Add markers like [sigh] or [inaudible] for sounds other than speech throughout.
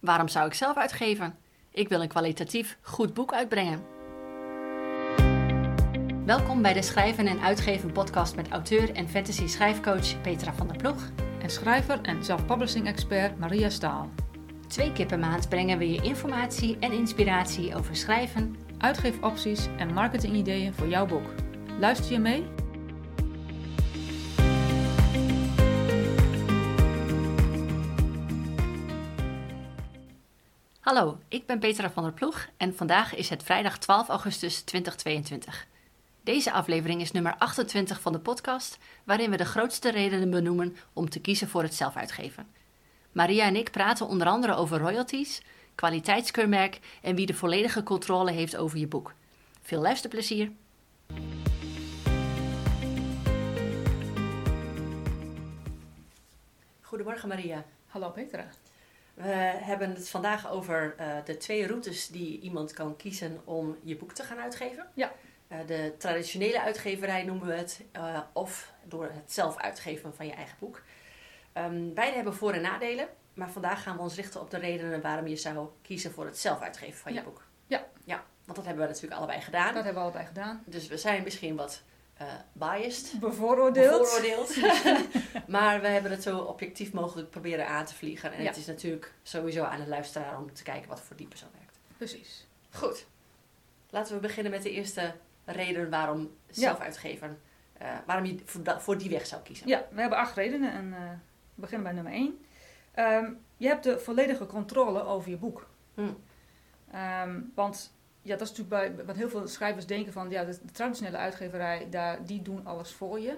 Waarom zou ik zelf uitgeven? Ik wil een kwalitatief goed boek uitbrengen. Welkom bij de Schrijven en Uitgeven podcast met auteur en fantasy schrijfcoach Petra van der Ploeg. En schrijver en self-publishing expert Maria Staal. Twee keer per maand brengen we je informatie en inspiratie over schrijven, Uitgeefopties en marketingideeën voor jouw boek. Luister je mee? Hallo, ik ben Petra van der Ploeg en vandaag is het vrijdag 12 augustus 2022. Deze aflevering is nummer 28 van de podcast, waarin we de grootste redenen benoemen om te kiezen voor het zelfuitgeven. Maria en ik praten onder andere over royalties, kwaliteitskeurmerk en wie de volledige controle heeft over je boek. Veel luisterplezier! Goedemorgen Maria. Hallo Petra. We hebben het vandaag over uh, de twee routes die iemand kan kiezen om je boek te gaan uitgeven. Ja. Uh, de traditionele uitgeverij noemen we het, uh, of door het zelf uitgeven van je eigen boek. Um, beide hebben voor- en nadelen, maar vandaag gaan we ons richten op de redenen waarom je zou kiezen voor het zelf uitgeven van ja. je boek. Ja. Ja, want dat hebben we natuurlijk allebei gedaan. Dat hebben we allebei gedaan. Dus we zijn misschien wat uh, biased. Bevooroordeeld. Bevooroordeeld. [laughs] [laughs] maar we hebben het zo objectief mogelijk proberen aan te vliegen. En Ja. het is natuurlijk sowieso aan de luisteraar om te kijken wat voor die persoon werkt. Precies. Goed. Laten we beginnen met de eerste reden waarom zelf uitgeven. eh, waarom je voor, die weg zou kiezen. Ja, we hebben acht redenen en eh, we beginnen bij nummer één. Ehm, je hebt de volledige controle over je boek. Hm. Ehm, want ja, dat is natuurlijk bij wat heel veel schrijvers denken van ja, de, de traditionele uitgeverij, daar, die doen alles voor je.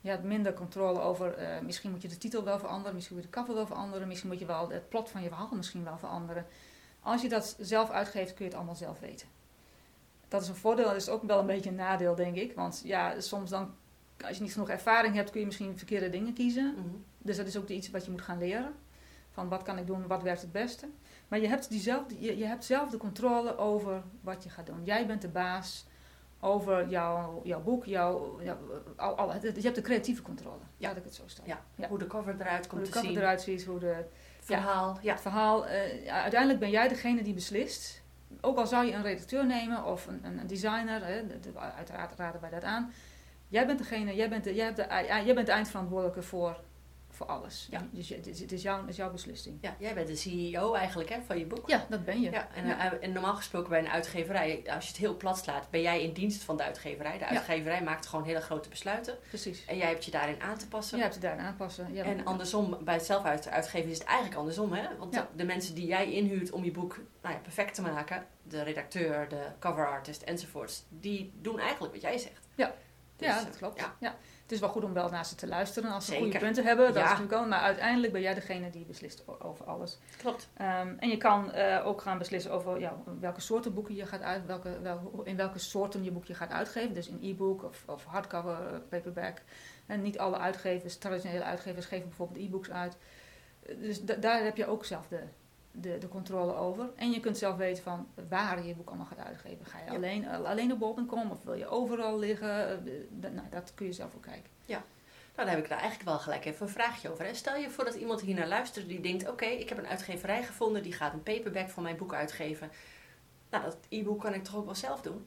Je hebt minder controle over, eh, misschien moet je de titel wel veranderen, misschien moet je de cover wel veranderen, misschien moet je wel het plot van je verhaal misschien wel veranderen. Als je dat zelf uitgeeft, kun je het allemaal zelf weten. Dat is een voordeel, dat is ook wel een beetje een nadeel, denk ik. Want ja, soms dan, als je niet genoeg ervaring hebt, kun je misschien verkeerde dingen kiezen. Mhm. Dus dat is ook iets wat je moet gaan leren. Van wat kan ik doen, wat werkt het beste. Maar je hebt, diezelfde, je, je hebt zelf de controle over wat je gaat doen. Jij bent de baas over jouw, jouw boek, jouw, jouw, al, al, je hebt de creatieve controle. Ja. Laat ik het zo. Ja. Ja. Hoe de cover eruit komt Hoe de te cover zien. eruit ziet, hoe de, Verhaal. Ja. het verhaal. eh, uiteindelijk ben jij degene die beslist. Ook al zou je een redacteur nemen of een, een, een designer, hè, de- de- uiteraard raden wij dat aan. Jij bent degene, jij bent de, jij hebt de, jij bent de eindverantwoordelijke voor, voor alles. Ja. Dus je- het is, het is, jouw, het is jouw beslissing. ja, jij bent de CEO eigenlijk hè, van je boek. Ja, dat ben je. Ja, en, Ja. eh, en normaal gesproken bij een uitgeverij, als je het heel plat slaat, ben jij in dienst van de uitgeverij. De Ja. uitgeverij maakt gewoon hele grote besluiten. Precies. En jij hebt je daarin aan te passen. Je hebt het daarin aanpassen. Ja, En andersom, bij het zelf uit- uitgeven is het eigenlijk andersom. Hè? Want de mensen die jij inhuurt om je boek nou ja, perfect te maken, de redacteur, de cover artist enzovoorts, die doen eigenlijk wat jij zegt. Ja. Dus, ja, eh, dat klopt. ja. Het is wel goed om wel naar ze te luisteren als ze Zeker. goede punten hebben. Dat Ja. is natuurlijk wel. Maar uiteindelijk ben jij degene die beslist over alles. Klopt. Ehm, en je kan eh, ook gaan beslissen over ja, welke soorten boeken je gaat uit, welke, wel, in welke soorten je boekje gaat uitgeven. Dus in e-book of, of hardcover, eh, paperback. En niet alle uitgevers, traditionele uitgevers, geven bijvoorbeeld e-books uit. Eh, Dus da- daar heb je ook zelf de, de, de controle over. En je kunt zelf weten van waar je je boek allemaal gaat uitgeven. Ga je Ja. alleen, eh, alleen op bol.com of wil je overal liggen? Eh, d- nou, dat kun je zelf ook kijken. Nou, daar heb ik daar eigenlijk wel gelijk even een vraagje over. Hè? Stel je voor dat iemand hier naar luistert die denkt: Oké, ik heb een uitgeverij gevonden, die gaat een paperback van mijn boek uitgeven. Nou, dat e-book kan ik toch ook wel zelf doen?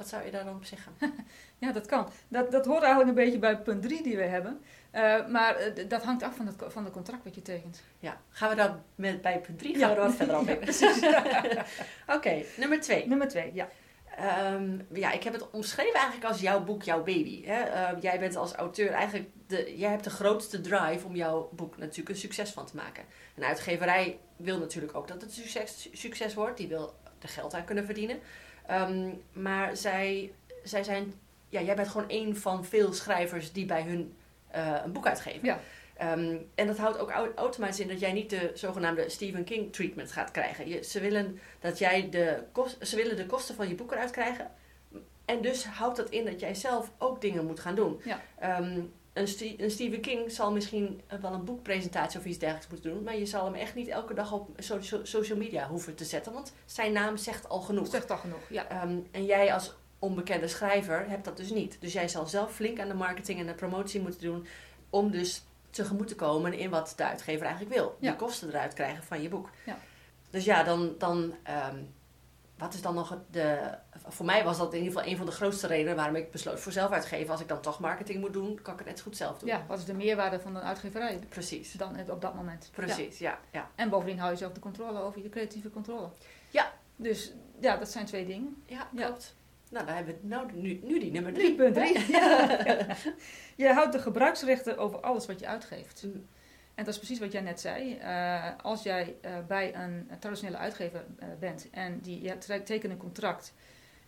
Wat zou je daar dan op zeggen? [laughs] Ja, dat kan. Dat, dat hoort eigenlijk een beetje bij punt 3 die we hebben. Eh, maar eh, dat hangt af van het, van het contract wat je tekent. Ja, gaan we daar met, bij punt 3 gaan Ja. we wat verder op [laughs] in. [laughs] precies. Oké, nummer 2. Nummer 2, ja. Ehm, ja, ik heb het omschreven eigenlijk als jouw boek, jouw baby. Hè? Ehm, jij bent als auteur eigenlijk de, jij hebt de grootste drive om jouw boek natuurlijk een succes van te maken. Een uitgeverij wil natuurlijk ook dat het succes, succes wordt. Die wil er geld aan kunnen verdienen. Ehm, maar zij, zij zijn, ja, jij bent gewoon een van veel schrijvers die bij hun eh, een boek uitgeven. Ja. Ehm, en dat houdt ook au- automatisch in dat jij niet de zogenaamde Stephen King treatment gaat krijgen. Je, ze willen dat jij de, kost, ze willen de kosten van je boek eruit krijgen. En dus houdt dat in dat jij zelf ook dingen moet gaan doen. Ja. Ehm, een, een Stephen King zal misschien eh, wel een boekpresentatie of iets dergelijks moeten doen. Maar je zal hem echt niet elke dag op so- social media hoeven te zetten. Want zijn naam zegt al genoeg. Dat zegt al genoeg, ja. Ehm, en jij als onbekende schrijver hebt dat dus niet. Dus jij zal zelf flink aan de marketing en de promotie moeten doen. Om dus tegemoet te komen in wat de uitgever eigenlijk wil. Ja. De kosten eruit krijgen van je boek. Ja. dus ja, dan, dan ehm, wat is dan nog de... Voor mij was dat in ieder geval een van de grootste redenen waarom ik besloot voor zelf uitgeven. Als ik dan toch marketing moet doen, kan ik het net zo goed zelf doen. Ja, wat is de meerwaarde van een uitgeverij Precies. dan het op dat moment? Precies, ja. ja. En bovendien hou je zelf de controle over je creatieve controle. Ja. Dus ja, dat zijn twee dingen. Ja, Ja. klopt. Nou, dan hebben we nou, nu, nu die nummer 3.3. drie. [laughs] [laughs] Ja. Je houdt de gebruiksrechten over alles wat je uitgeeft. Mm. En dat is precies wat jij net zei. Eh, als jij eh, bij een traditionele uitgever eh, bent en die je tekent een contract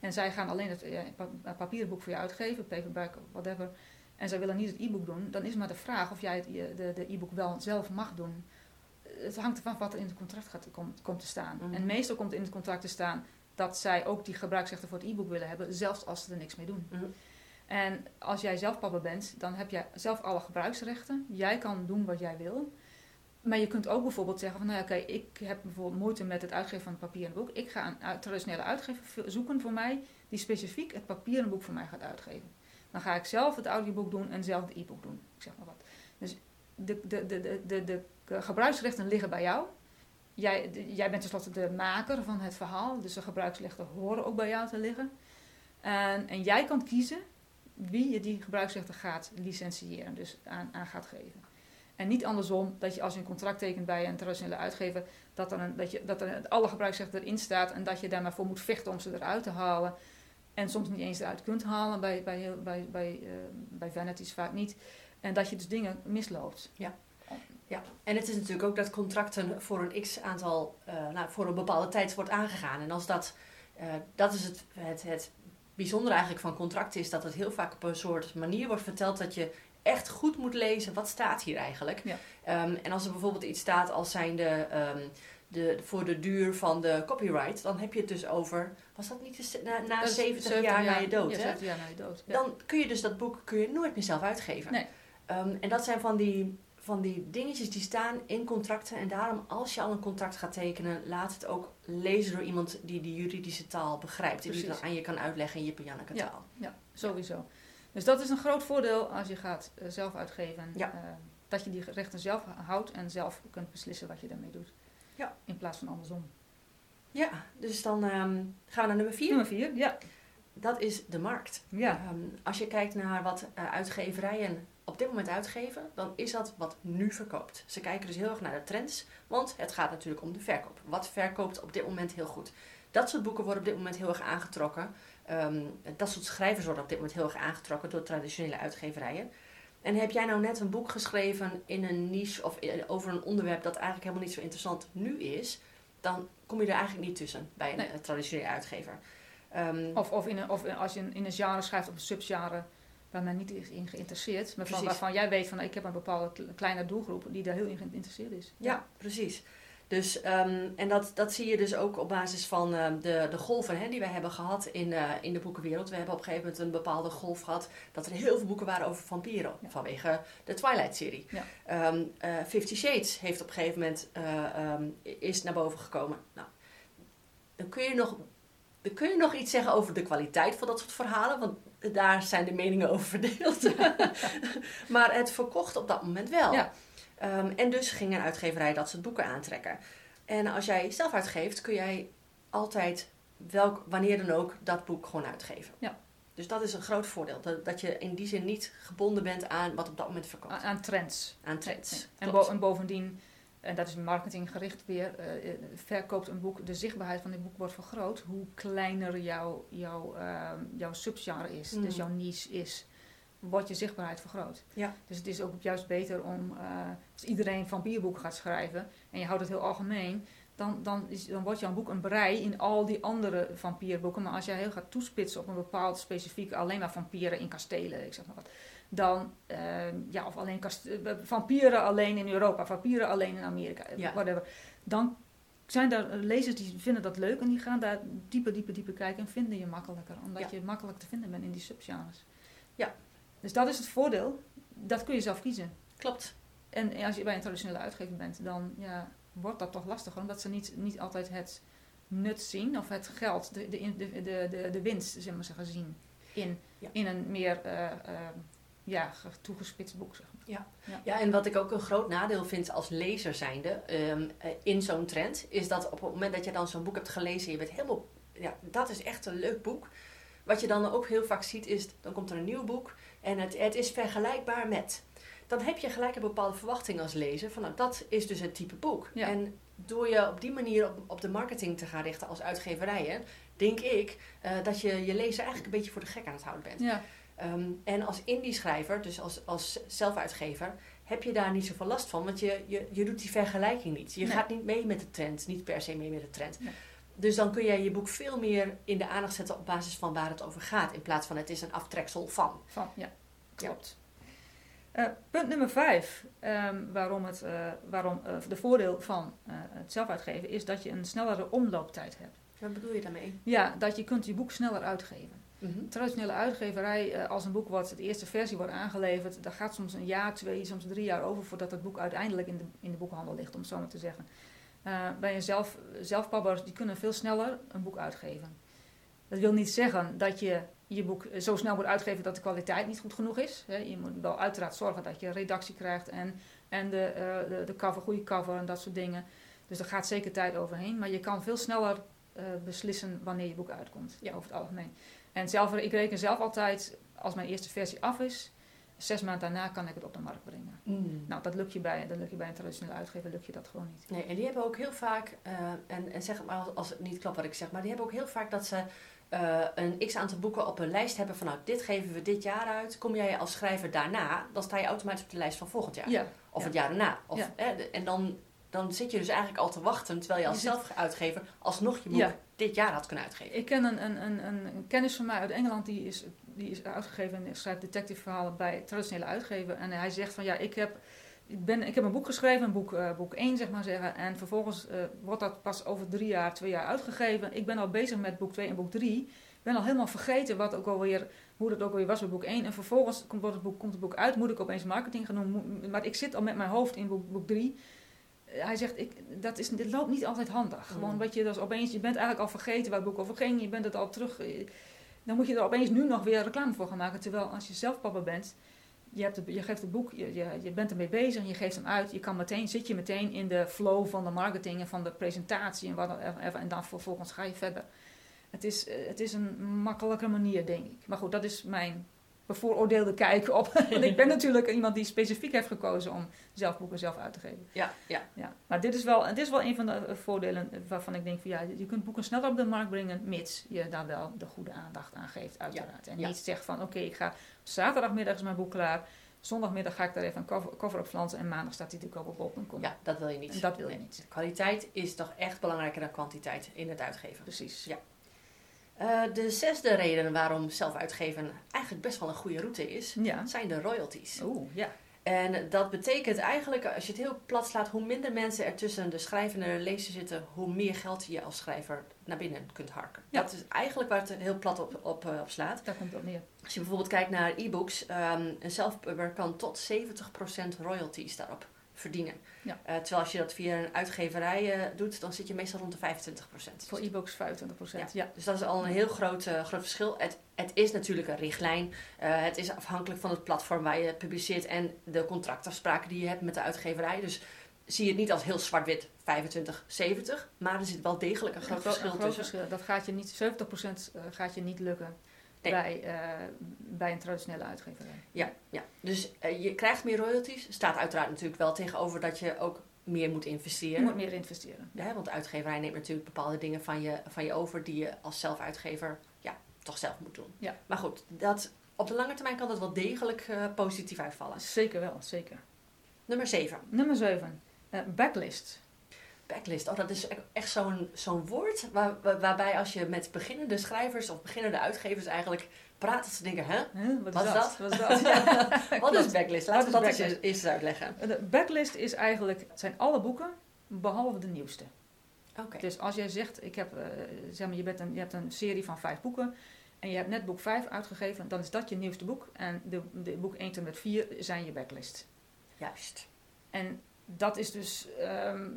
en zij gaan alleen het pa- papieren boek voor je uitgeven, paperback of whatever, en zij willen niet het e-book doen, dan is maar de vraag of jij het, de e-book wel zelf mag doen. Het hangt ervan af wat er in het contract gaat, komt, komt te staan. Mhm. En meestal komt in het contract te staan dat zij ook die gebruiksrechten voor het e-book willen hebben, zelfs als ze er niks mee doen. Mhm. En als jij zelf papa bent, dan heb jij zelf alle gebruiksrechten. Jij kan doen wat jij wil. Maar je kunt ook bijvoorbeeld zeggen van, nou ja, oké, ik heb bijvoorbeeld moeite met het uitgeven van het papieren boek. Ik ga een uit- traditionele uitgever zoeken voor mij, die specifiek het papieren boek voor mij gaat uitgeven. Dan ga ik zelf het audioboek doen en zelf het e-book doen. Ik zeg maar wat. Dus de, de, de, de, de, gebruiksrechten liggen bij jou. Jij, jij bent tenslotte de maker van het verhaal, dus de gebruiksrechten horen ook bij jou te liggen. En, en jij kan kiezen wie je die gebruiksrechten gaat licentiëren, dus aan, aan gaat geven. En niet andersom, dat je als je een contract tekent bij een traditionele uitgever, dat er, een, dat je, dat er alle gebruiksrechten erin staat en dat je daar maar voor moet vechten om ze eruit te halen. En soms niet eens eruit kunt halen, bij, bij, bij, bij, eh, bij vanities vaak niet. En dat je dus dingen misloopt. Ja, en het is natuurlijk ook dat contracten voor een x aantal, eh, nou, voor een bepaalde tijd wordt aangegaan. En als dat, eh, dat is het, het, het bijzondere eigenlijk van contracten, is dat het heel vaak op een soort manier wordt verteld dat je echt goed moet lezen, wat staat hier eigenlijk. Ja. Ehm, en als er bijvoorbeeld iets staat als zijnde ehm de, voor de duur van de copyright, dan heb je het dus over, was dat niet na, na Dat is 70, jaar na je dood, Ja, hè? 70 jaar na je dood. Ja. dan kun je dus dat boek kun je nooit meer zelf uitgeven. Nee. Ehm, en dat zijn van die, van die dingetjes die staan in contracten. En daarom, als je al een contract gaat tekenen, laat het ook lezen door iemand die die juridische taal begrijpt. En die Precies. dan aan je kan uitleggen in je Janneke taal. Ja, sowieso. Dus dat is een groot voordeel als je gaat eh, zelf uitgeven. Ja. eh, dat je die rechten zelf houdt en zelf kunt beslissen wat je daarmee doet. Ja. In plaats van andersom. Ja, dus dan ehm, gaan we naar nummer vier. Nummer vier, ja. Dat is de markt. Ja, Ehm, als je kijkt naar wat eh, uitgeverijen op dit moment uitgeven, dan is dat wat nu verkoopt. Ze kijken dus heel erg naar de trends, want het gaat natuurlijk om de verkoop. Wat verkoopt op dit moment heel goed? Dat soort boeken worden op dit moment heel erg aangetrokken. Ehm, dat soort schrijvers worden op dit moment heel erg aangetrokken door traditionele uitgeverijen. En heb jij nou net een boek geschreven in een niche of in- over een onderwerp dat eigenlijk helemaal niet zo interessant nu is, dan kom je er eigenlijk niet tussen bij een Nee. traditionele uitgever. Ehm, of, of, in een, of als je in in een genre schrijft of een subgenre waar men niet is in geïnteresseerd. Maar van, waarvan jij weet van ik heb een bepaalde kle- kleine doelgroep die daar heel in geïnteresseerd is. Ja, precies. Dus, ehm, en dat, dat zie je dus ook op basis van ehm, de, de golven hè, die we hebben gehad in, eh, in de boekenwereld. We hebben op een gegeven moment een bepaalde golf gehad dat er heel veel boeken waren over vampieren. Ja. Vanwege de Twilight-serie. Ja. Ehm, eh, Fifty Shades heeft op een gegeven moment eh, is naar boven gekomen. Nou, dan kun je nog... Kun je nog iets zeggen over de kwaliteit van dat soort verhalen, want daar zijn de meningen over verdeeld. [laughs] maar het verkocht op dat moment wel. Ja. Ehm, en dus ging een uitgeverij dat soort boeken aantrekken. En als jij zelf uitgeeft, kun jij altijd, welk, wanneer dan ook, dat boek gewoon uitgeven. Ja. Dus dat is een groot voordeel. Dat, dat je in die zin niet gebonden bent aan wat op dat moment verkoopt. Aan, aan trends. Aan trends. Nee. En, bo- en bovendien, en dat is marketinggericht weer, eh, eh, verkoopt een boek, de zichtbaarheid van dit boek wordt vergroot, hoe kleiner jouw, jouw, ehm, jouw subgenre is, Mm. dus jouw niche is, wordt je zichtbaarheid vergroot. Ja. Dus het is ook juist beter om, eh, als iedereen vampierboek gaat schrijven en je houdt het heel algemeen, dan, dan, is, dan wordt jouw boek een brei in al die andere vampierboeken. Maar als jij heel gaat toespitsen op een bepaald specifiek, alleen maar vampieren in kastelen, ik zeg maar wat, dan, eh, ja, of alleen eh, vampieren alleen in Europa, vampieren alleen in Amerika, eh, Ja. whatever. Dan zijn er lezers die vinden dat leuk en die gaan daar dieper, dieper, dieper kijken en vinden je makkelijker, omdat Ja. je makkelijk te vinden bent in die subgenres. Ja. Dus dat is het voordeel. Dat kun je zelf kiezen. Klopt. En als je bij een traditionele uitgever bent, dan ja, wordt dat toch lastiger, omdat ze niet, niet altijd het nut zien of het geld, de, de, de, de, de, winst, zeg maar zeggen, zien in, Ja. in een meer eh, eh, ja, ge- toegespitst boek. Zeg maar. Ja, en wat ik ook een groot nadeel vind als lezer zijnde eh, in zo'n trend, is dat op het moment dat je dan zo'n boek hebt gelezen en je bent helemaal, ja, dat is echt een leuk boek. Wat je dan ook heel vaak ziet is, dan komt er een nieuw boek en het, het is vergelijkbaar met. Dan heb je gelijk een bepaalde verwachting als lezer van nou, dat is dus het type boek. Ja. En door je op die manier op, op de marketing te gaan richten als uitgeverijen, denk ik eh, dat je je lezer eigenlijk een beetje voor de gek aan het houden bent. Ja, Ehm, en als indie-schrijver, dus als, als zelfuitgever, heb je daar niet zoveel last van. Want je, je, je doet die vergelijking niet. Je Nee. gaat niet mee met de trend. Niet per se mee met de trend. Nee. Dus dan kun jij je boek veel meer in de aandacht zetten op basis van waar het over gaat. In plaats van het is een aftreksel van. van, ja, klopt. Eh, punt nummer vijf, ehm, waarom, het, eh, waarom eh, de voordeel van het zelf uitgeven is dat je een snellere omlooptijd hebt. Wat bedoel je daarmee? Ja, dat je kunt je boek sneller uitgeven. Mhm. Traditionele uitgeverij, eh, als een boek wordt, de eerste versie wordt aangeleverd, daar gaat soms een jaar, twee, soms drie jaar over voordat het boek uiteindelijk in de, in de boekhandel ligt, om het zo maar te zeggen. Eh, bij een zelf, zelfpabbers, die kunnen veel sneller een boek uitgeven. Dat wil niet zeggen dat je je boek zo snel moet uitgeven dat de kwaliteit niet goed genoeg is. Je moet wel uiteraard zorgen dat je redactie krijgt en, en de, eh, de, de cover, goede cover en dat soort dingen. Dus er gaat zeker tijd overheen, maar je kan veel sneller eh, beslissen wanneer je boek uitkomt, Ja. over het algemeen. En zelf, ik reken zelf altijd, als mijn eerste versie af is, zes maanden daarna kan ik het op de markt brengen. Mm. Nou, dat lukt je bij, dat lukt je bij een traditionele uitgever, lukt je dat gewoon niet. Nee, en die hebben ook heel vaak, eh, en, en zeg het maar als, als het niet klopt wat ik zeg, maar die hebben ook heel vaak dat ze eh, een x aantal boeken op een lijst hebben van nou, dit geven we dit jaar uit. Kom jij als schrijver daarna, dan sta je automatisch op de lijst van volgend jaar. Ja, Of ja. het jaar daarna. Of, Ja. en dan, dan zit je dus eigenlijk al te wachten, terwijl je als Je zit- zelfuitgever alsnog je boek Ja. dit jaar had kunnen uitgeven. Ik ken een, een, een, een, kennis van mij uit Engeland, die is, die is uitgegeven en schrijft detective verhalen bij traditionele uitgever. En hij zegt van ja, ik heb, ik ben, ik heb een boek geschreven, een boek, eh, boek 1 zeg maar zeggen. En vervolgens eh, wordt dat pas over drie jaar, twee jaar uitgegeven. Ik ben al bezig met boek 2 en boek 3. Ik ben al helemaal vergeten wat ook alweer, hoe dat ook alweer was bij boek 1. En vervolgens komt, wordt het boek, komt het boek uit, moet ik opeens marketing gaan doen. Maar ik zit al met mijn hoofd in boek, boek 3. Hij zegt, ik, dat is, dit loopt niet altijd handig. Mm. Gewoon wat je dus opeens, je bent eigenlijk al vergeten waar het boek over ging. Je bent het al terug. eh, Dan moet je er opeens nu nog weer reclame voor gaan maken. Terwijl als je zelf papa bent, je, hebt het, je geeft het boek, je, je, je bent ermee bezig, je geeft hem uit. Je kan meteen, zit je meteen in de flow van de marketing en van de presentatie en wat. En dan vervolgens ga je verder. Het is, eh, het is een makkelijke manier, denk ik. Maar goed, dat is mijn bevooroordeelde kijk op. [laughs] Want ik ben natuurlijk iemand die specifiek heeft gekozen om zelf boeken zelf uit te geven. Ja, ja. Ja, maar dit is, wel, dit is wel een van de eh, voordelen waarvan ik denk van ja, je kunt boeken sneller op de markt brengen, mits je daar wel de goede aandacht aan geeft, uiteraard. en ja. niet zegt van oké, ik ga zaterdagmiddag is mijn boek klaar, zondagmiddag ga ik daar even een cover, cover op flansen en maandag staat hij te koop op bol.com. ja, dat wil je niet. En dat wil je niet. Kwaliteit is toch echt belangrijker dan kwantiteit in het uitgeven. Precies. Ja. Eh, de zesde reden waarom zelfuitgeven eigenlijk best wel een goede route is, Ja. zijn de royalties. Oeh, ja. En dat betekent eigenlijk, als je het heel plat slaat, hoe minder mensen er tussen de schrijver en de lezer zitten, hoe meer geld je als schrijver naar binnen kunt harken. Ja. Dat is eigenlijk waar het heel plat op, op, eh, op slaat. Daar komt het op neer. Als je bijvoorbeeld kijkt naar e-books, ehm, een zelfpubber kan tot 70% royalties daarop verdienen. Ja. Eh, terwijl als je dat via een uitgeverij eh, doet, dan zit je meestal rond de 25%. Voor e-books 25%. Ja. Dus dat is al een heel groot, eh, groot verschil. Het, het is natuurlijk een richtlijn. Het is afhankelijk van het platform waar je publiceert en de contractafspraken die je hebt met de uitgeverij. Dus zie je het niet als heel zwart-wit 25, 70. Maar er zit wel degelijk een groot Een verschil een groot tussen. verschil. Dat gaat je niet, 70% eh, gaat je niet lukken Nee. bij, eh, bij een traditionele uitgeverij. Ja, ja. dus eh, je krijgt meer royalties. Staat uiteraard natuurlijk wel tegenover dat je ook meer moet Je investeren. moet meer investeren. Ja, want de uitgeverij neemt natuurlijk bepaalde dingen van je, van je over die je als zelfuitgever ja, toch zelf moet doen. Ja. Maar goed, dat, op de lange termijn kan dat wel degelijk eh, positief uitvallen. Zeker wel, zeker. Nummer 7. Nummer 7. backlist. Backlist. Oh, dat is e- echt zo'n zo'n woord waar, waar- waarbij als je met beginnende schrijvers of beginnende uitgevers eigenlijk praat, dat ze denken, hè? Huh, wat, Wat is dat? Wat is dat? [laughs] Ja. Wat is backlist? Laten we dat is eens backlist? eerst eens uitleggen. De backlist is eigenlijk, het zijn alle boeken behalve de nieuwste. Oké. Dus als jij zegt, ik heb, eh, zeg maar, je, bent een, je hebt een serie van vijf boeken en je hebt net boek 5 uitgegeven, dan is dat je nieuwste boek. En de, de boek 1 tot en met 4 zijn je backlist. Juist. En dat is dus. ehm,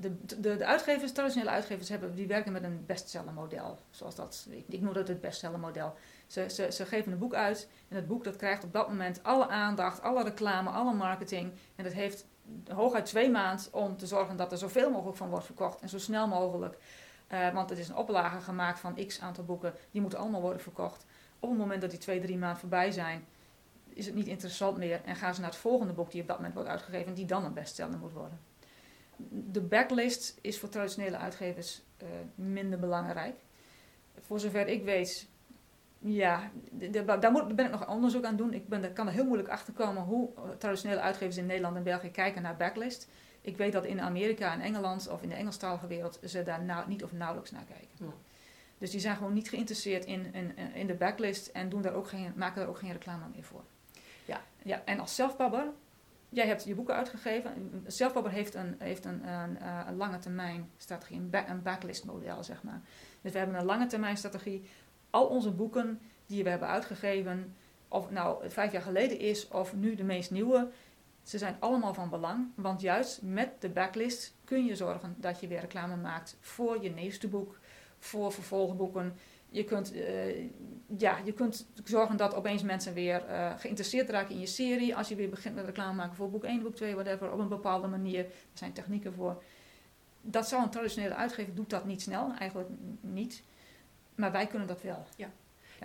de, de, de uitgevers, traditionele uitgevers, hebben, die werken met een bestsellermodel. Zoals dat, ik, noem dat het bestsellermodel. Ze, ze, ze geven een boek uit en het boek dat krijgt op dat moment alle aandacht, alle reclame, alle marketing. En dat heeft hooguit twee maanden om te zorgen dat er zoveel mogelijk van wordt verkocht en zo snel mogelijk. Eh, want het is een oplage gemaakt van x aantal boeken, die moeten allemaal worden verkocht. Op het moment dat die twee, drie maanden voorbij zijn, is het niet interessant meer en gaan ze naar het volgende boek die op dat moment wordt uitgegeven, die dan een bestseller moet worden. De backlist is voor traditionele uitgevers eh, minder belangrijk. Voor zover ik weet, ja, daar moet, ben ik nog onderzoek aan doen. Ik ben, kan er heel moeilijk achter komen hoe eh, traditionele uitgevers in Nederland en België kijken naar backlist. Ik weet dat in Amerika en Engeland of in de Engelstalige wereld ze daar nou, niet of nauwelijks naar kijken. Ja. Dus die zijn gewoon niet geïnteresseerd in, in, in de backlist en doen daar ook geen, maken daar ook geen reclame meer voor. Ja. Ja, en als zelfpabber, jij hebt je boeken uitgegeven. Zelfpabber heeft een, heeft een, een, eh, een lange termijn strategie, een, een backlist model zeg maar. Dus we hebben een lange termijn strategie. Al onze boeken die we hebben uitgegeven, of nou vijf jaar geleden is of nu de meest nieuwe, ze zijn allemaal van belang. Want juist met de backlist kun je zorgen dat je weer reclame maakt voor je nieuwste boek, voor vervolgboeken. Je kunt, eh, ja, je kunt zorgen dat opeens mensen weer eh, geïnteresseerd raken in je serie. Als je weer begint met reclame maken voor boek 1, boek 2, whatever, op een bepaalde manier. Er zijn technieken voor. Dat zou een traditionele uitgever doet dat niet snel, eigenlijk niet. Maar wij kunnen dat wel. Ja.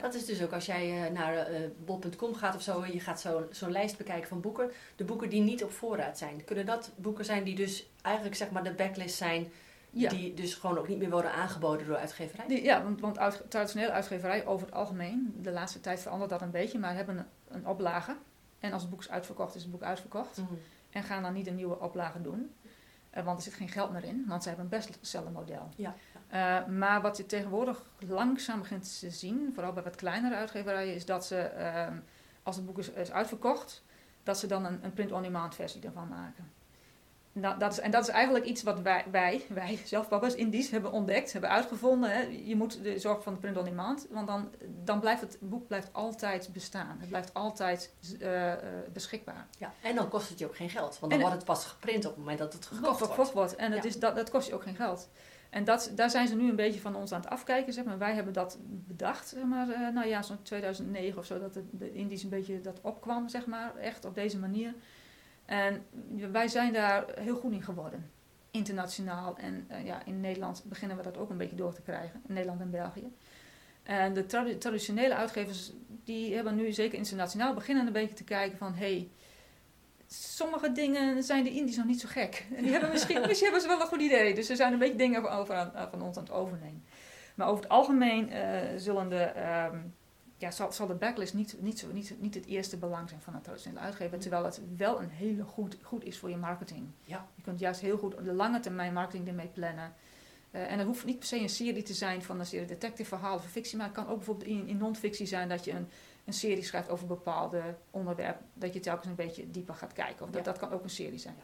Dat is dus ook als jij eh, naar bol.com gaat of zo, je gaat zo- zo'n lijst bekijken van boeken. De boeken die niet op voorraad zijn. Kunnen dat boeken zijn die dus eigenlijk zeg maar de backlist zijn, Ja. die dus gewoon ook niet meer worden aangeboden door uitgeverij? Die- ja, want, want uit, traditionele uitgeverij over het algemeen, de laatste tijd verandert dat een beetje, maar hebben een, een oplage. En als het boek is uitverkocht, is het boek uitverkocht. Mhm. En gaan dan niet een nieuwe oplage doen. Eh, want er zit geen geld meer in, want ze hebben een bestsellermodel. Ja. Eh, maar wat je tegenwoordig langzaam begint te zien, vooral bij wat kleinere uitgeverijen, is dat ze, ehm, als het boek is, is uitverkocht, dat ze dan een, een print-on-demand versie ervan maken. Nou, dat is, en dat is eigenlijk iets wat wij, wij, wij [laughs] zelf papa's indies hebben ontdekt, hebben uitgevonden. Hè. Je moet de zorg van de print-on-demand, want dan, dan blijft het boek blijft altijd bestaan. Het blijft altijd eh, eh, beschikbaar. Ja. En dan kost het je ook geen geld, want dan wordt het pas geprint op het moment dat het Gekocht wordt. wordt. wordt. En het Ja. is, dat, dat kost je ook geen geld. En dat, daar zijn ze nu een beetje van ons aan het afkijken. Zeg maar. Wij hebben dat bedacht, zeg maar, eh, nou ja, zo'n 2009 of zo, dat de, de Indisch een beetje dat opkwam, zeg maar, echt op deze manier. En wij zijn daar heel goed in geworden. Internationaal. En eh, ja, in Nederland beginnen we dat ook een beetje door te krijgen. In Nederland en België. En de tradi- traditionele uitgevers, die hebben nu zeker internationaal beginnen een beetje te kijken van... Hey, sommige dingen zijn de Indisch nog niet zo gek. En [laughs] die hebben misschien, [laughs] misschien hebben ze wel een goed idee. Dus er zijn een beetje dingen over aan, van ons aan het overnemen. Maar over het algemeen eh, zullen de, ehm, ja, zal, zal de backlist niet, niet, zo, niet, niet het eerste belang zijn van een traditionele uitgever. Terwijl het wel een hele goed, goed is voor je marketing. Ja. Je kunt juist heel goed de lange termijn marketing ermee plannen. Eh, en het hoeft niet per se een serie te zijn van een serie detective verhalen of fictie. Maar het kan ook bijvoorbeeld in, in non-fictie zijn dat je een, een serie schrijft over bepaalde onderwerp. Dat je telkens een beetje dieper gaat kijken. Of dat, Ja. dat kan ook een serie zijn.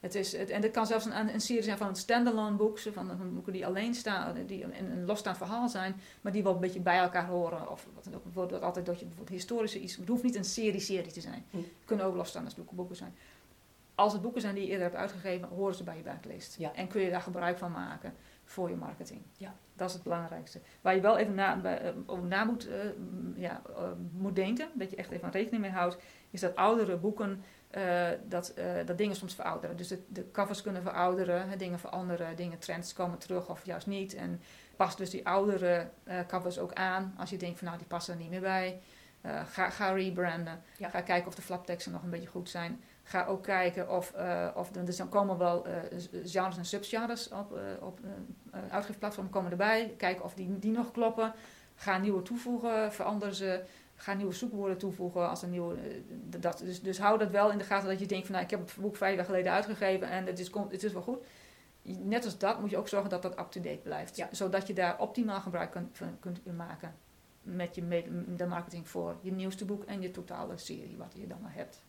Het is, het, en het kan zelfs een, een serie zijn van een standalone boek. zo Van, van boeken die alleen staan, die een, een losstaand verhaal zijn. Maar die wel een beetje bij elkaar horen. Of wat dan ook. Bijvoorbeeld altijd dat je bijvoorbeeld historische iets. Het hoeft niet een serie-serie te zijn. Het kunnen ook losstaande boeken, boeken zijn. Als het boeken zijn die je eerder hebt uitgegeven, horen ze bij je backlist. Ja. En kun je daar gebruik van maken voor je marketing. Ja. Dat is het belangrijkste. Waar je wel even na, bij, eh, over na moet, eh, ja, eh, moet denken, dat je echt even rekening mee houdt, is dat oudere boeken, eh, dat, eh, dat dingen soms verouderen. Dus de, de covers kunnen verouderen, hè, dingen veranderen, dingen, trends komen terug of juist niet. En pas dus die oudere eh, covers ook aan als je denkt van nou, die passen er niet meer bij. Ga, ga rebranden. Ja. Ga kijken of de flapteksten nog een beetje goed zijn. Ga ook kijken of, of er, dus dan komen wel genres en subgenres op, op uitgeefplatformen komen erbij. Kijken of die, die nog kloppen. Ga nieuwe toevoegen, verander ze. Ga nieuwe zoekwoorden toevoegen als een nieuwe. eh, dat, dus, dus hou dat wel in de gaten dat je denkt van nou, ik heb het boek vijf jaar geleden uitgegeven en het is, het is wel goed. Net als dat moet je ook zorgen dat dat up-to-date blijft. Ja. Zodat je daar optimaal gebruik kunt, van kunt maken met je de marketing voor je nieuwste boek en je totale serie wat je dan maar hebt.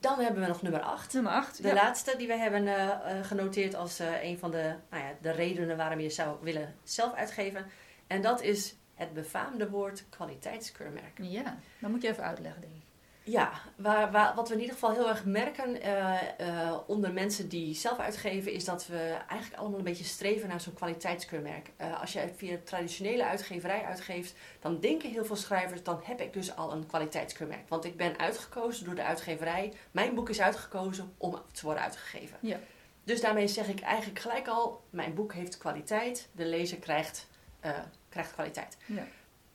Dan hebben we nog nummer 8. Nummer 8. De laatste die we hebben eh, eh, genoteerd als een van de, nou ja, de redenen waarom je zou willen zelf uitgeven. En dat is het befaamde woord kwaliteitskeurmerk. Ja, dat moet je even uitleggen, denk ik. Ja, waar, waar, wat we in ieder geval heel erg merken uh, uh, onder mensen die zelf uitgeven, is dat we eigenlijk allemaal een beetje streven naar zo'n kwaliteitskeurmerk. Uh, als je via traditionele uitgeverij uitgeeft, dan denken heel veel schrijvers, dan heb ik dus al een kwaliteitskeurmerk. Want ik ben uitgekozen door de uitgeverij. Mijn boek is uitgekozen om te worden uitgegeven. Ja. Dus daarmee zeg ik eigenlijk gelijk al, mijn boek heeft kwaliteit, de lezer krijgt, krijgt kwaliteit. Ja.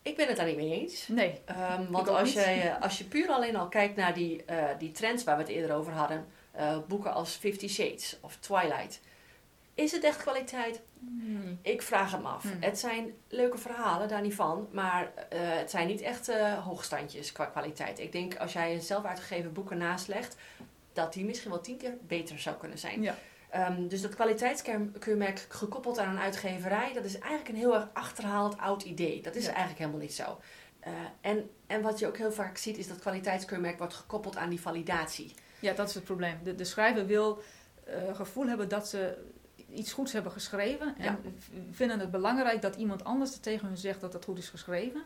Ik ben het daar niet mee eens. Nee. Um, want als je, eh, als je puur alleen al kijkt naar die, uh, die trends waar we het eerder over hadden, uh, boeken als Fifty Shades of Twilight, is het echt kwaliteit? Ik vraag het me af. Hmm. Het zijn leuke verhalen, daar niet van, maar het zijn niet echt hoogstandjes qua kwaliteit. Ik denk als jij een zelf uitgegeven boek ernaast legt, dat die misschien wel tien keer beter zou kunnen zijn. Ja. Um, dus dat kwaliteitskeurmerk gekoppeld aan een uitgeverij, dat is eigenlijk een heel erg achterhaald oud idee. Dat is Ja. eigenlijk helemaal niet zo. Uh, en, en wat je ook heel vaak ziet, is dat kwaliteitskeurmerk wordt gekoppeld aan die validatie. Ja, dat is het probleem. De, de schrijver wil uh, gevoel hebben dat ze iets goeds hebben geschreven. En Ja. vinden het belangrijk dat iemand anders tegen hun zegt dat het goed is geschreven.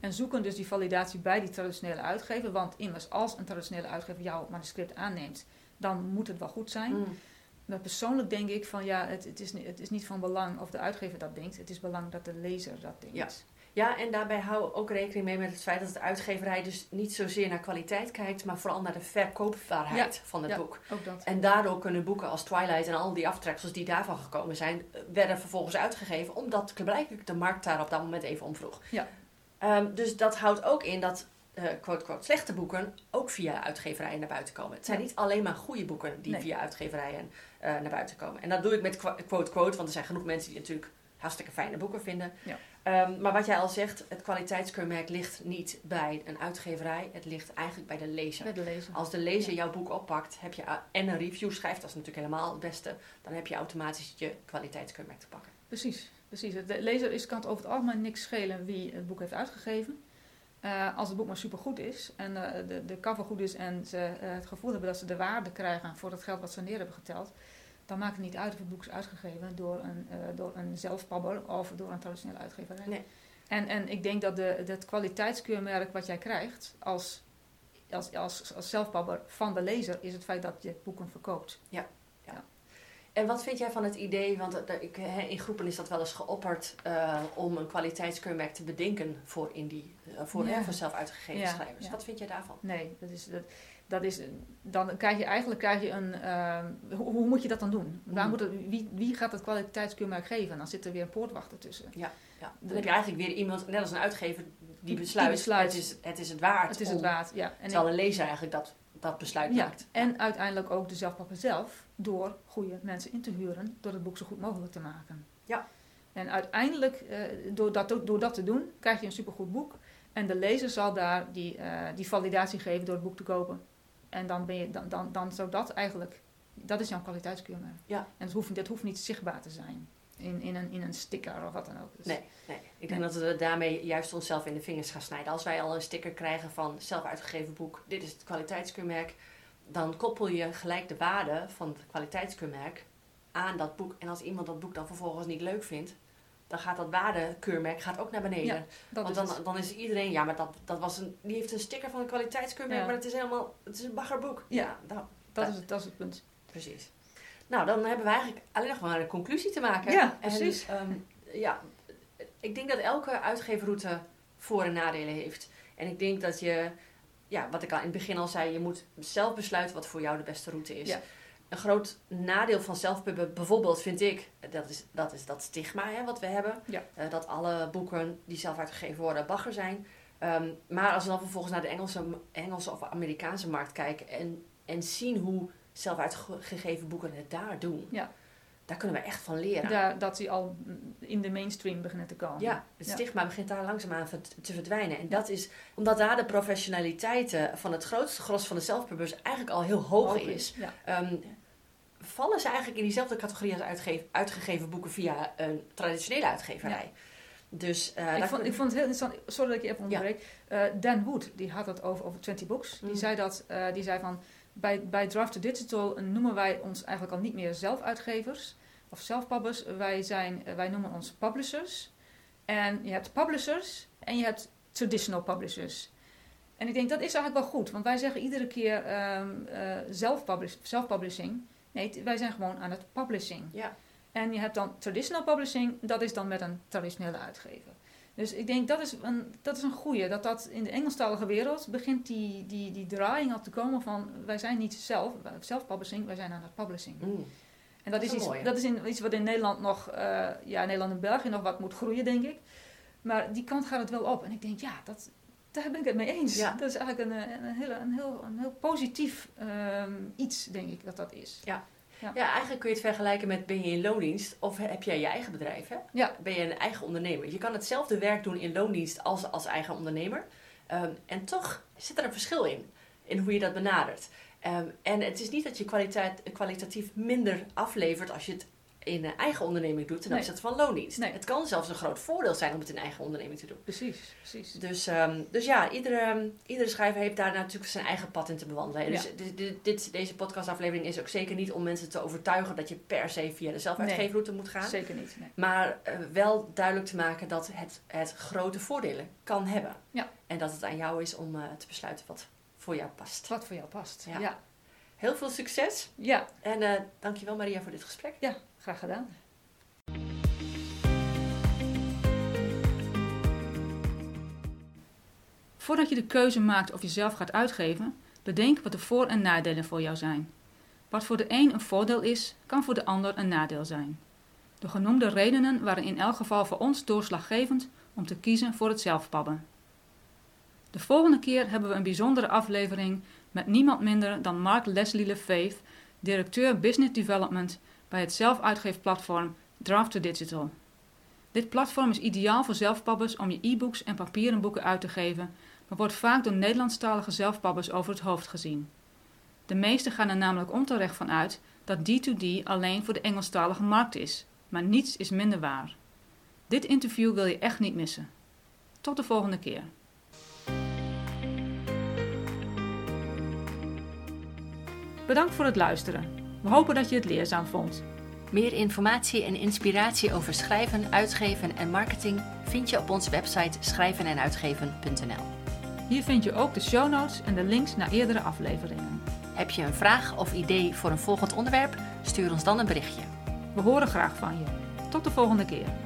En zoeken dus die validatie bij die traditionele uitgever. Want immers, als een traditionele uitgever jouw manuscript aanneemt, dan moet het wel goed zijn. Mm. Maar persoonlijk denk ik van ja, het, het, is, het is niet van belang of de uitgever dat denkt. Het is belang dat de lezer dat denkt. Ja. Ja, en daarbij hou ook rekening mee met het feit dat de uitgeverij dus niet zozeer naar kwaliteit kijkt, maar vooral naar de verkoopbaarheid van het Ja. boek. Ook dat. En daardoor kunnen boeken als Twilight en al die aftreksels die daarvan gekomen zijn, eh, werden vervolgens uitgegeven, omdat blijkbaar de markt daar op dat moment even om vroeg. Ja. Ehm, dus dat houdt ook in dat, eh quote, quote, slechte boeken ook via uitgeverijen naar buiten komen. Het zijn Ja. niet alleen maar goede boeken die Nee. via uitgeverijen eh, naar buiten komen. En dat doe ik met quote, quote, want er zijn genoeg mensen die natuurlijk hartstikke fijne boeken vinden. Ja. Ehm, maar wat jij al zegt, het kwaliteitskeurmerk ligt niet bij een uitgeverij, het ligt eigenlijk bij de lezer. Bij de lezer. Als de lezer jouw boek oppakt heb je, en een review schrijft, dat is natuurlijk helemaal het beste, dan heb je automatisch je kwaliteitskeurmerk te pakken. Precies, precies. De lezer is, kan het over het algemeen niks schelen wie het boek heeft uitgegeven. Eh, als het boek maar supergoed is en eh, de, de cover goed is en ze eh, het gevoel hebben dat ze de waarde krijgen voor het geld wat ze neer hebben geteld, dan maakt het niet uit of het boek is uitgegeven door een, door een zelfpabber of door een traditionele uitgeverij. Nee. En, en ik denk dat de, dat kwaliteitskeurmerk wat jij krijgt als, als, als, als zelfpabber van de lezer is het feit dat je boeken verkoopt. En wat vind jij van het idee, want eh, ik, in groepen is dat wel eens geopperd eh, om een kwaliteitskeurmerk te bedenken voor, indie, eh, voor, Ja. voor zelf uitgegeven Ja, schrijvers. ja. Wat vind jij daarvan? Nee, dat is, dat, dat is, dan krijg je eigenlijk krijg je een. hoe, hoe moet je dat dan doen? Waar Hmm. moet het, wie, wie gaat het kwaliteitskeurmerk geven? Dan zit er weer een poortwachter tussen. Ja, dan heb je eigenlijk weer iemand, net als een uitgever, die Die besluit. Het, is, het is het waard. Het is om, het waard, ja. En, Terwijl een lezer eigenlijk dat, dat besluit ja, maakt. en uiteindelijk ook de zelfpapper zelf door goede mensen in te huren, door het boek zo goed mogelijk te maken. Ja. En uiteindelijk, eh, door, dat, door dat te doen, krijg je een supergoed boek. En de lezer zal daar die, eh, die validatie geven door het boek te kopen. En dan, ben je, dan, dan, dan zou dat eigenlijk, dat is jouw kwaliteitskeurmerk. Ja. En het hoeft, dat hoeft niet zichtbaar te zijn in, in, een, in een sticker of wat dan ook. Dus- Nee, nee. Ik denk dat we daarmee juist onszelf in de vingers gaan snijden. Als wij al een sticker krijgen van zelf uitgegeven boek, dit is het kwaliteitskeurmerk, dan koppel je gelijk de waarde van het kwaliteitskeurmerk aan dat boek. En als iemand dat boek dan vervolgens niet leuk vindt, dan gaat dat waardekeurmerk gaat ook naar beneden. Ja, Dat Want is dan, het. dan is iedereen, ja, maar dat, dat was een, die heeft een sticker van een kwaliteitskeurmerk, Ja. maar het is helemaal, het is een baggerboek. Ja. nou, dat, is het, dat is het punt. Precies. Nou, dan hebben we eigenlijk alleen nog maar een conclusie te maken. Ja, En, precies. ehm, ja, ik denk dat elke uitgeverroute voor- en nadelen heeft. En ik denk dat je, ja, wat ik al in het begin al zei, je moet zelf besluiten wat voor jou de beste route is. Ja. Een groot nadeel van zelfpubben bijvoorbeeld vind ik, dat is dat, is dat stigma hè, wat we hebben. Ja. Eh, dat alle boeken die zelf uitgegeven worden bagger zijn. Ehm, maar als we dan vervolgens naar de Engelse, Engelse of Amerikaanse markt kijken en, en zien hoe zelf uitgegeven boeken het daar doen, Ja. Daar kunnen we echt van leren. Dat die al in de mainstream beginnen te komen. Ja, het Ja. stigma begint daar langzaamaan te verdwijnen. En dat is omdat daar de professionaliteit eh, van het grootste gros van de zelfpublishers eigenlijk al heel hoog Hoog is. Ja. Ehm, vallen ze eigenlijk in diezelfde categorie als uitgeef- uitgegeven boeken via een traditionele uitgeverij. Dus eh, ik, vond, ik vond het heel interessant, sorry dat ik je even onderbreek. Eh, Dan Wood, die had het over, over 20 Books. Die Mm. zei dat, eh, die zei van, bij, bij Draft to Digital noemen wij ons eigenlijk al niet meer zelfuitgevers of zelfpublishers. Wij, zijn, eh, wij noemen ons publishers. En je hebt publishers en je hebt traditional publishers. En ik denk dat is eigenlijk wel goed, want wij zeggen iedere keer um, uh, zelfpublishing. Nee, wij zijn gewoon aan het publishing. Ja. En je hebt dan traditional publishing, dat is dan met een traditionele uitgever. Dus ik denk dat is een, dat is een goede. Dat dat in de Engelstalige wereld begint die, die, die draaiing al te komen van wij zijn niet zelf, zelf-publishing, wij zijn aan het publishing. Mm. En dat, is, iets, dat is in, iets wat in Nederland nog, uh, ja, Nederland en België nog wat moet groeien, denk ik. Maar die kant gaat het wel op. En ik denk, ja, dat, daar ben ik het mee eens. Ja. Dat is eigenlijk een, een, heel, een, heel, een heel positief um, iets, denk ik, dat dat is. Ja. Ja. ja. eigenlijk kun je het vergelijken met ben je in loondienst of heb jij je eigen bedrijf? Hè? Ja. Ben je een eigen ondernemer? Je kan hetzelfde werk doen in loondienst als als eigen ondernemer. Um, en toch zit er een verschil in, in hoe je dat benadert. Um, en het is niet dat je kwaliteit, kwalitatief minder aflevert als je het in een eigen onderneming doet ten Nee. opzichte van loondienst. Nee. Het kan zelfs een groot voordeel zijn om het in eigen onderneming te doen. Precies, precies. Dus, ehm, dus ja, iedere, iedere schrijver heeft daar natuurlijk zijn eigen pad in te bewandelen. Dus Ja. dit, deze podcastaflevering is ook zeker niet om mensen te overtuigen dat je per se via de zelfuitgeefroute moet gaan. Zeker niet. Maar eh, wel duidelijk te maken dat het, het grote voordelen kan hebben. Ja. En dat het aan jou is om eh, te besluiten wat voor jou past. Wat voor jou past. Ja. Ja, Heel veel succes. ja. En eh dankjewel Maria voor dit gesprek. ja. Graag gedaan. Voordat je de keuze maakt of je zelf gaat uitgeven, bedenk wat de voor- en nadelen voor jou zijn. Wat voor de een een voordeel is, kan voor de ander een nadeel zijn. De genoemde redenen waren in elk geval voor ons doorslaggevend om te kiezen voor het zelfpabben. De volgende keer hebben we een bijzondere aflevering met niemand minder dan Mark Leslie Lefevre, directeur Business Development bij het zelfuitgeefplatform Draft to Digital. Dit platform is ideaal voor zelfpabbers om je e-books en papieren boeken uit te geven, maar wordt vaak door Nederlandstalige zelfpabbers over het hoofd gezien. De meesten gaan er namelijk onterecht van uit dat D2D alleen voor de Engelstalige markt is, maar niets is minder waar. Dit interview wil je echt niet missen. Tot de volgende keer. Bedankt voor het luisteren. We hopen dat je het leerzaam vond. Meer informatie en inspiratie over schrijven, uitgeven en marketing vind je op onze website schrijvenenuitgeven.nl. Hier vind je ook de show notes en de links naar eerdere afleveringen. Heb je een vraag of idee voor een volgend onderwerp? Stuur ons dan een berichtje. We horen graag van je. Tot de volgende keer.